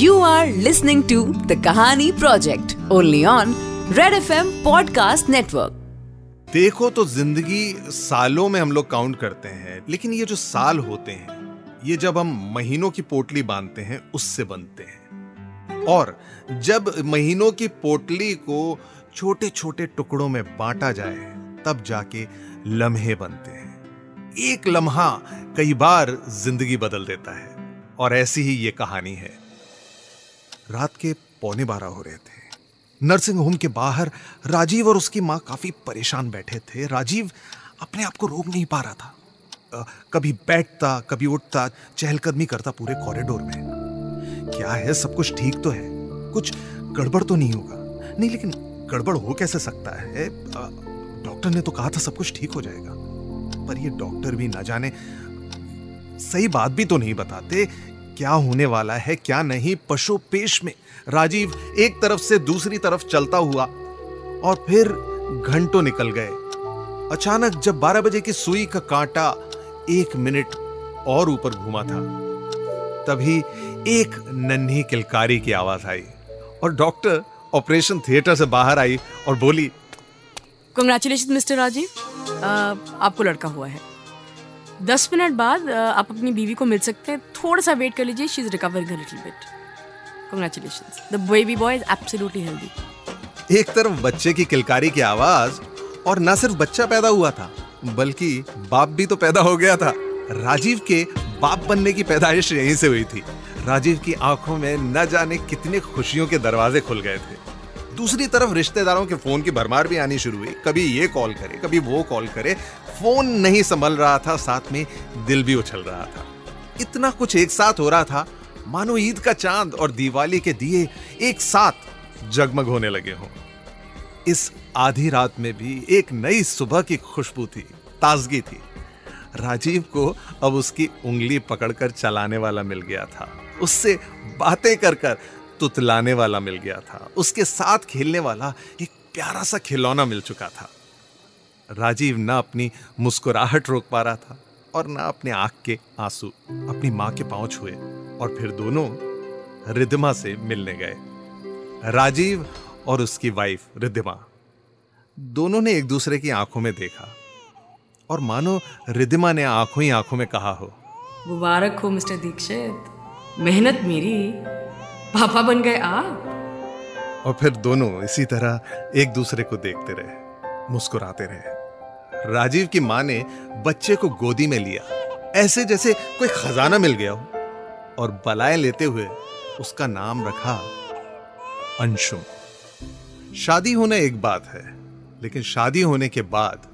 You are listening to the Kahani Project, only on Red FM Podcast Network. देखो तो ज़िंदगी सालों में हम लोग काउंट करते हैं, लेकिन ये जो साल होते हैं, ये जब हम महीनों की पोटली बांधते हैं, उससे बनते हैं। और जब महीनों की पोटली को छोटे छोटे टुकड़ों में बांटा जाए, तब जाके लम्हे बनते हैं। एक लम्हा कई बार ज़िंदगी बदल देता है, और ऐसी ही ये कहानी है। रात के पौने बारह हो रहे थे। नर्सिंग होम के बाहर राजीव और उसकी माँ काफ़ी परेशान बैठे थे। राजीव अपने आप को रोक नहीं पा रहा था। कभी बैठता, कभी उठता, चहलकदमी करता पूरे कॉरिडोर में। क्या है, सब कुछ ठीक तो है? कुछ गड़बड़ तो नहीं होगा? नहीं, लेकिन गड़बड़ हो कैसे सकता है? डॉक्टर ने तो कहा था सब कुछ ठीक हो जाएगा। पर ये डॉक्टर भी ना जाने, सही बात भी तो नहीं बताते क्या होने वाला है, क्या नहीं, पशु पेश में राजीव एक तरफ़ से दूसरी तरफ़ चलता हुआ और फिर घंटों निकल गए। अचानक जब 12 बजे की सुई का कांटा एक मिनट और ऊपर घूमा था, तभी एक नन्ही किलकारी की आवाज़ आई और डॉक्टर ऑपरेशन थिएटर से बाहर आई और बोली कंग्रेचुलेशन मिस्टर राजीव। आपको लड़का हुआ है। दस मिनट बाद आप अपनी बीवी को मिल सकते हैं। थोड़ा सा वेट कर लीजिए she is recovering little bit congratulations the baby boy is absolutely healthy एक तरफ़ बच्चे की किलकारी की आवाज़, और ना सिर्फ़ बच्चा पैदा हुआ था, बल्कि बाप भी तो पैदा हो गया था। राजीव के बाप बनने की पैदाइश यहीं से हुई थी। राजीव की आँखों में न जाने कितने खुशियों के दरवाजे खुल गए थे। दूसरी तरफ़ रिश्तेदारों के फ़ोन की भरमार भी आनी शुरू हुई। कभी ये कॉल करे, कभी वो कॉल करे। फ़ोन नहीं संभल रहा था, साथ में दिल भी उछल रहा था। इतना कुछ एक साथ हो रहा था। मानो ईद का चाँद और दिवाली के दिए एक साथ जगमग होने लगे हों। इस आधी रात में भी एक नई सुबह की खुशबू थी, ताजगी थी। राजीव को अब उसकी उंगली पकड़कर चलाने वाला मिल गया था। उससे बातें कर कर तुतलाने वाला मिल गया था। उसके साथ खेलने वाला एक प्यारा सा खिलौना मिल चुका था। राजीव ना अपनी मुस्कुराहट रोक पा रहा था और ना अपने आँख के आँसू अपनी माँ के पाँव छुए और फिर दोनों रिद्धिमा से मिलने गए। राजीव और उसकी वाइफ रिद्धिमा। दोनों ने एक दूसरे की आँखों में देखा और मानो रिद्धिमा ने आँखों ही आँखों में कहा हो। मुबारक हो मिस्टर दीक्षित। मेहनत मेरी। पापा बन गए आप। और फिर दोनों इसी तरह एक दूसरे को देखते रहे, मुस्कुराते रहे। राजीव की माँ ने बच्चे को गोदी में लिया, ऐसे जैसे कोई खजाना मिल गया हो, और बलाए लेते हुए उसका नाम रखा अंशुम। शादी होना एक बात है, लेकिन शादी होने के बाद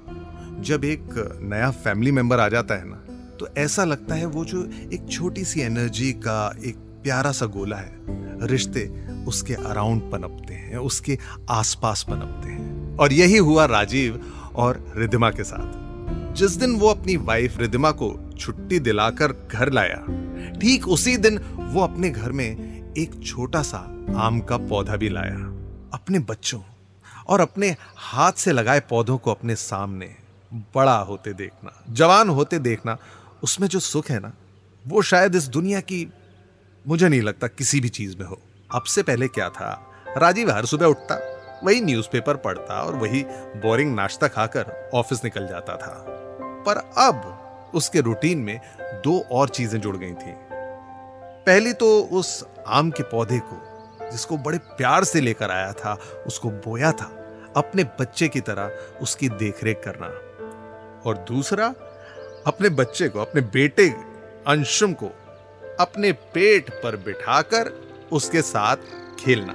जब एक नया फैमिली मेंबर आ जाता है ना तो ऐसा लगता है वो जो एक छोटी सी एनर्जी का, एक प्यारा सा गोला है। रिश्ते उसके अराउंड पनपते हैं, उसके आसपास पनपते हैं। और यही हुआ राजीव और रिदिमा के साथ। जिस दिन वो अपनी वाइफ रिदिमा को छुट्टी दिलाकर घर लाया, ठीक उसी दिन वो अपने घर में एक छोटा सा आम का पौधा भी लाया। अपने बच्चों और अपने हाथ से लगाए पौधों को अपने सामने बड़ा होते देखना, जवान होते देखना, उसमें जो सुख है ना, वो शायद इस दुनिया की मुझे नहीं लगता किसी भी चीज़ में हो। अब से पहले क्या था? राजीव हर सुबह उठता, वही न्यूज़पेपर पढ़ता और वही बोरिंग नाश्ता खाकर ऑफ़िस निकल जाता था। पर अब उसके रूटीन में दो और चीज़ें जुड़ गई थी। पहली तो उस आम के पौधे को, जिसको बड़े प्यार से लेकर आया था, उसको बोया था, अपने बच्चे की तरह उसकी देखरेख करना। और दूसरा, अपने बच्चे को, अपने बेटे अंशुम को अपने पेट पर बिठाकर उसके साथ खेलना।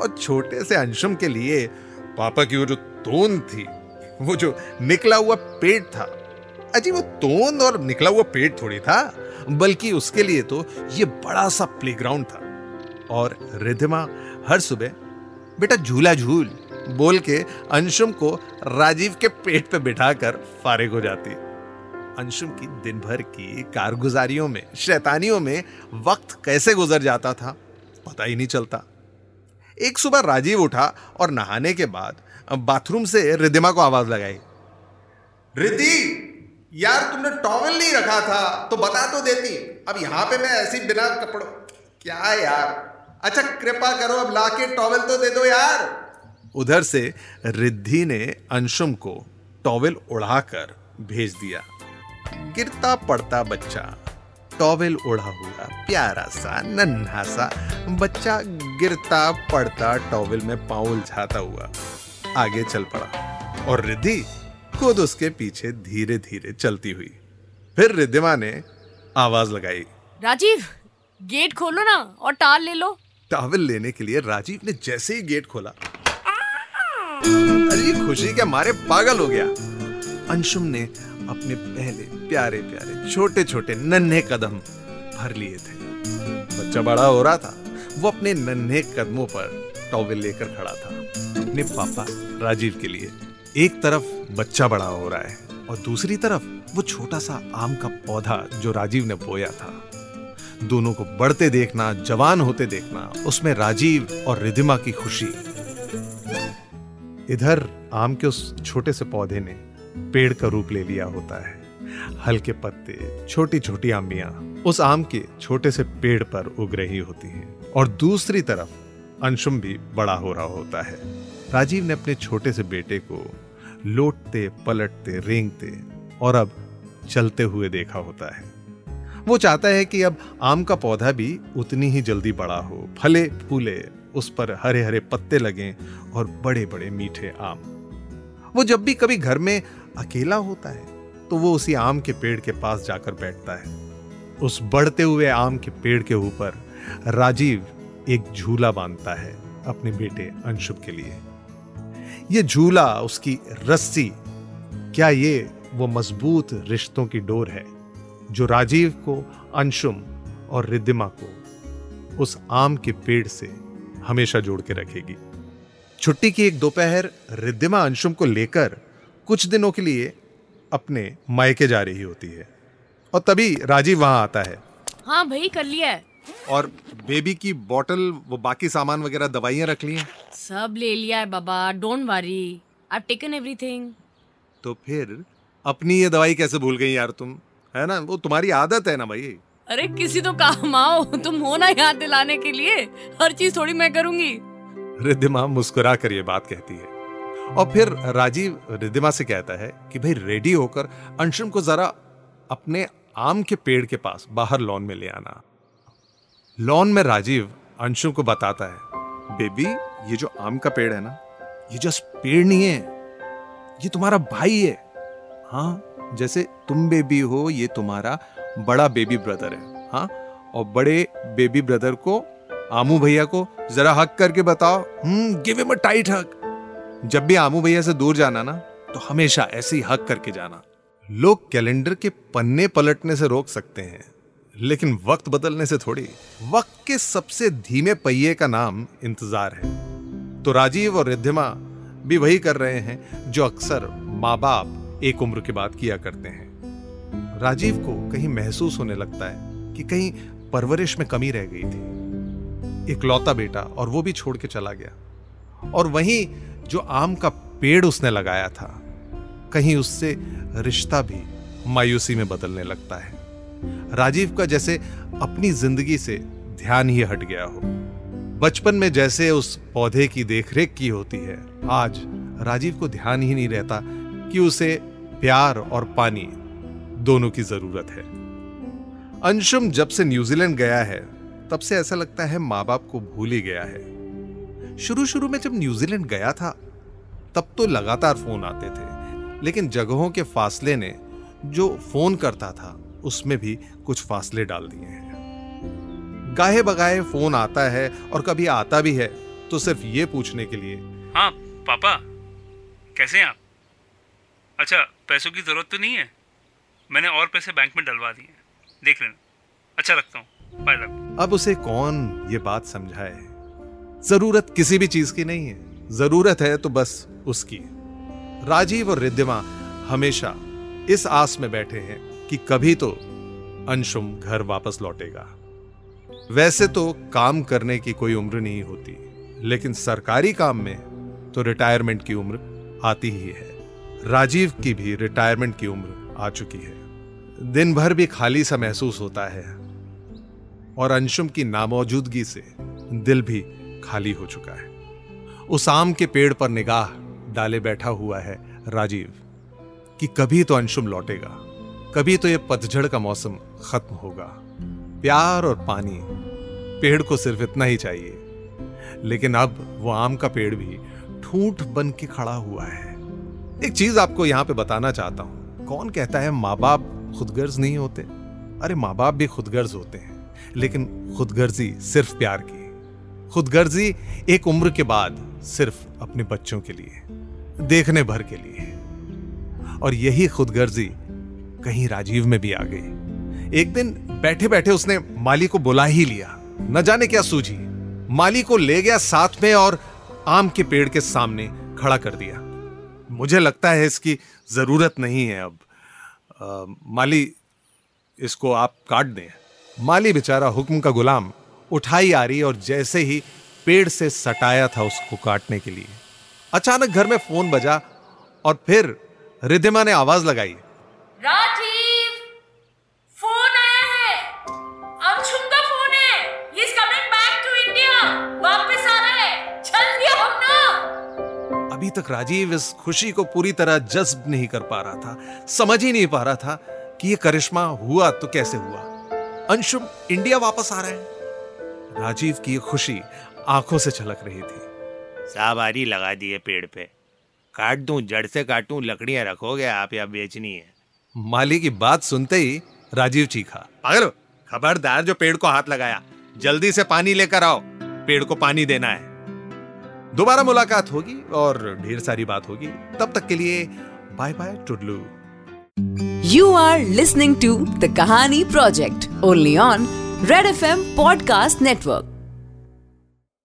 और छोटे से अंशुम के लिए पापा की वो जो तोंद थी, वो जो निकला हुआ पेट था, अजी वो तोंद और निकला हुआ पेट थोड़ी था, बल्कि उसके लिए तो ये बड़ा सा प्लेग्राउंड था। और रिधिमा हर सुबह, बेटा झूला झूल बोल के अंशुम को राजीव के पेट पे बिठाकर फारिग हो जाती। अंशुम की दिन भर की कारगुजारियों में, शैतानियों में वक्त कैसे गुजर जाता था, पता ही नहीं चलता। एक सुबह राजीव उठा और नहाने के बाद बाथरूम से रिदिमा को आवाज़ लगाई। रिद्धि यार तुमने टॉवल नहीं रखा था तो बता तो देती। अब यहाँ पे मैं ऐसी बिना कपड़ों क्या यार? अच्छा कृपा करो अब लाके टॉवेल तो दे दो यार। उधर से रिद्धि ने अंशुम को टॉवेल उड़ाकर भेज दिया। गिरता पड़ता बच्चा। टॉवेल उड़ा हुआ प्यारा सा नन्हा सा। बच्चा गिरता पड़ता टॉवेल में पाँव उलझाता हुआ। आगे चल पड़ा और रिद्धि खुद उसके पीछे धीरे धीरे चलती हुई। फिर रिद्धिमा ने आवाज़ लगाई। राजीव गेट खोलो ना और टाल ले लो। टावल लेने के लिए राजीव ने जैसे ही गेट खोला। अरे खुशी के मारे पागल हो गया। अंशुम ने अपने पहले प्यारे प्यारे छोटे छोटे नन्हे कदम भर लिए थे। बच्चा बड़ा हो रहा था। वो अपने नन्हे कदमों पर टॉवेल लेकर खड़ा था। अपने पापा राजीव के लिए एक तरफ़ बच्चा बड़ा हो रहा है और दूसरी तरफ़ वो छोटा सा आम का पौधा जो राजीव ने बोया था। दोनों को बढ़ते देखना, जवान होते देखना, उसमें राजीव और रिधिमा की खुशी। इधर आम के उस छोटे से पौधे ने पेड़ का रूप ले लिया होता है। हल्के पत्ते छोटी छोटी आमियाँ उस आम के छोटे से पेड़ पर उग रही होती हैं। और दूसरी तरफ़ अंशुम भी बड़ा हो रहा होता है। राजीव ने अपने छोटे से बेटे को लोटते, पलटते, रेंगते और अब चलते हुए देखा होता है। वो चाहता है कि अब आम का पौधा भी उतनी ही जल्दी बड़ा हो। फले, फूले, उस पर हरे हरे पत्ते लगें और बड़े बड़े मीठे आम। वो जब भी कभी घर में अकेला होता है तो वो उसी आम के पेड़ के पास जाकर बैठता है। उस बढ़ते हुए आम के पेड़ के ऊपर राजीव एक झूला बांधता है अपने बेटे अंशुभ के लिए। ये झूला, उसकी रस्सी, क्या ये वो मज़बूत रिश्तों की डोर है, जो राजीव को, अंशुम और रिद्धिमा को उस आम के पेड़ से हमेशा जोड़ के रखेगी। छुट्टी की एक दोपहर रिद्धिमा अंशुम को लेकर कुछ दिनों के लिए अपने मायके जा रही होती है। और तभी राजीव वहाँ आता है। हाँ भाई कर लिया है। और बेबी की बोतल वो बाकी सामान वगैरह दवाइयाँ रख ली हैं। सब ले लिया है बाबा don't worry I taken everything तो फिर अपनी ये दवाई कैसे भूल गई यार तुम? है ना? वो तुम्हारी आदत है ना भाई? अरे किसी तो काम आओ तुम हो ना याद दिलाने के लिए। हर चीज़ थोड़ी मैं करूँगी। रिद्धिमा मुस्कुरा कर ये बात कहती है। और फिर राजीव रिद्धिमा से कहता है कि भाई रेडी होकर अंशुम को जरा अपने आम के पेड़ के पास, बाहर लॉन में ले आना। लॉन में राजीव अंशुम को बताता है, बेबी, ये जो आम का पेड़ है ना, ये जस्ट पेड़ नहीं है, ये तुम्हारा भाई है। हाँ जैसे तुम बेबी हो, ये तुम्हारा बड़ा बेबी ब्रदर है। हाँ और बड़े बेबी ब्रदर को, आमू भैया को जरा हक करके बताओ। हम्म give him a tight hug जब भी आमू भैया से दूर जाना ना तो हमेशा ऐसे ही हक करके जाना। लोग कैलेंडर के पन्ने पलटने से रोक सकते हैं, लेकिन वक्त बदलने से थोड़ी। वक्त के सबसे धीमे पहिए का नाम इंतज़ार है। तो राजीव और रिद्धिमा भी वही कर रहे हैं, जो अक्सर माँ बाप एक उम्र के बाद किया करते हैं। राजीव को कहीं महसूस होने लगता है कि कहीं परवरिश में कमी रह गई थी। इकलौता बेटा और वो भी छोड़ के चला गया। और वहीं जो आम का पेड़ उसने लगाया था, कहीं उससे रिश्ता भी मायूसी में बदलने लगता है। राजीव का जैसे अपनी ज़िंदगी से ध्यान ही हट गया हो। बचपन में जैसे उस पौधे की देखरेख की होती है, आज राजीव को ध्यान ही नहीं रहता कि उसे प्यार और पानी दोनों की ज़रूरत है। अंशुम जब से न्यूजीलैंड गया है, तब से ऐसा लगता है माँ बाप को भूल ही गया है। शुरू शुरू में जब न्यूजीलैंड गया था तब तो लगातार फ़ोन आते थे। लेकिन जगहों के फासले ने जो फ़ोन करता था उसमें भी कुछ फासले डाल दिए हैं। गाहे बगाए फ़ोन आता है और कभी आता भी है तो सिर्फ़ ये पूछने के लिए। हाँ पापा कैसे हैं आप? अच्छा पैसों की ज़रूरत तो नहीं है। मैंने और पैसे बैंक में डलवा दिए देख लेना। अच्छा रखता हूँ। बाय अब उसे कौन ये बात समझाए? ज़रूरत किसी भी चीज़ की नहीं है। ज़रूरत है तो बस उसकी। राजीव और रिद्धिमा हमेशा इस आस में बैठे हैं कि कभी तो अंशुम घर वापस लौटेगा। वैसे तो काम करने की कोई उम्र नहीं होती, लेकिन सरकारी काम में तो रिटायरमेंट की उम्र आती ही है। राजीव की भी रिटायरमेंट की उम्र आ चुकी है। दिन भर भी खाली सा महसूस होता है। और अंशुम की नामौजूदगी से दिल भी खाली हो चुका है। उस आम के पेड़ पर निगाह डाले बैठा हुआ है राजीव कि कभी तो अंशुम लौटेगा, कभी तो यह पतझड़ का मौसम खत्म होगा। प्यार और पानी, पेड़ को सिर्फ़ इतना ही चाहिए। लेकिन अब वो आम का पेड़ भी ठूठ बन के खड़ा हुआ है। एक चीज़ आपको यहाँ पे बताना चाहता हूँ। कौन कहता है माँ बाप खुदगर्ज नहीं होते? अरे माँ बाप भी खुदगर्ज होते हैं, लेकिन खुदगर्जी सिर्फ़ प्यार की। खुदगर्जी एक उम्र के बाद सिर्फ़ अपने बच्चों के लिए देखने भर के लिए। और यही खुदगर्जी कहीं राजीव में भी आ गई। एक दिन बैठे बैठे उसने माली को बुला ही लिया। न जाने क्या सूझी। माली को ले गया साथ में और आम के पेड़ के सामने खड़ा कर दिया। मुझे लगता है इसकी ज़रूरत नहीं है अब। आ, माली इसको आप काट दें। माली बेचारा हुक्म का गुलाम उठाई आ रही और जैसे ही पेड़ से सटाया था उसको काटने के लिए। अचानक घर में फ़ोन बजा और फिर रिधिमा ने आवाज़ लगाई। राजीव फ़ोन आया है। अंशुम का फ़ोन है। He is coming back to India वापस आ रहा है। जल्दी आओ ना। अभी तक राजीव इस खुशी को पूरी तरह जज्ब नहीं कर पा रहा था समझ ही नहीं पा रहा था कि ये करिश्मा हुआ तो कैसे हुआ। अंशुम इंडिया वापस आ रहे है। राजीव की खुशी आँखों से छलक रही थी। साबारी लगा दिए पेड़ पे। काट दूँ जड़ से काटूं लकड़ियाँ रखोगे आप या बेचनी है। माली की बात सुनते ही राजीव चीखा। पागल हो? खबरदार जो पेड़ को हाथ लगाया जल्दी से पानी लेकर आओ पेड़ को पानी देना है। दोबारा मुलाकात होगी और ढेर सारी बात होगी। तब तक के लिए bye bye toodaloo. You are listening to the Kahani Project only on Red FM Podcast Network.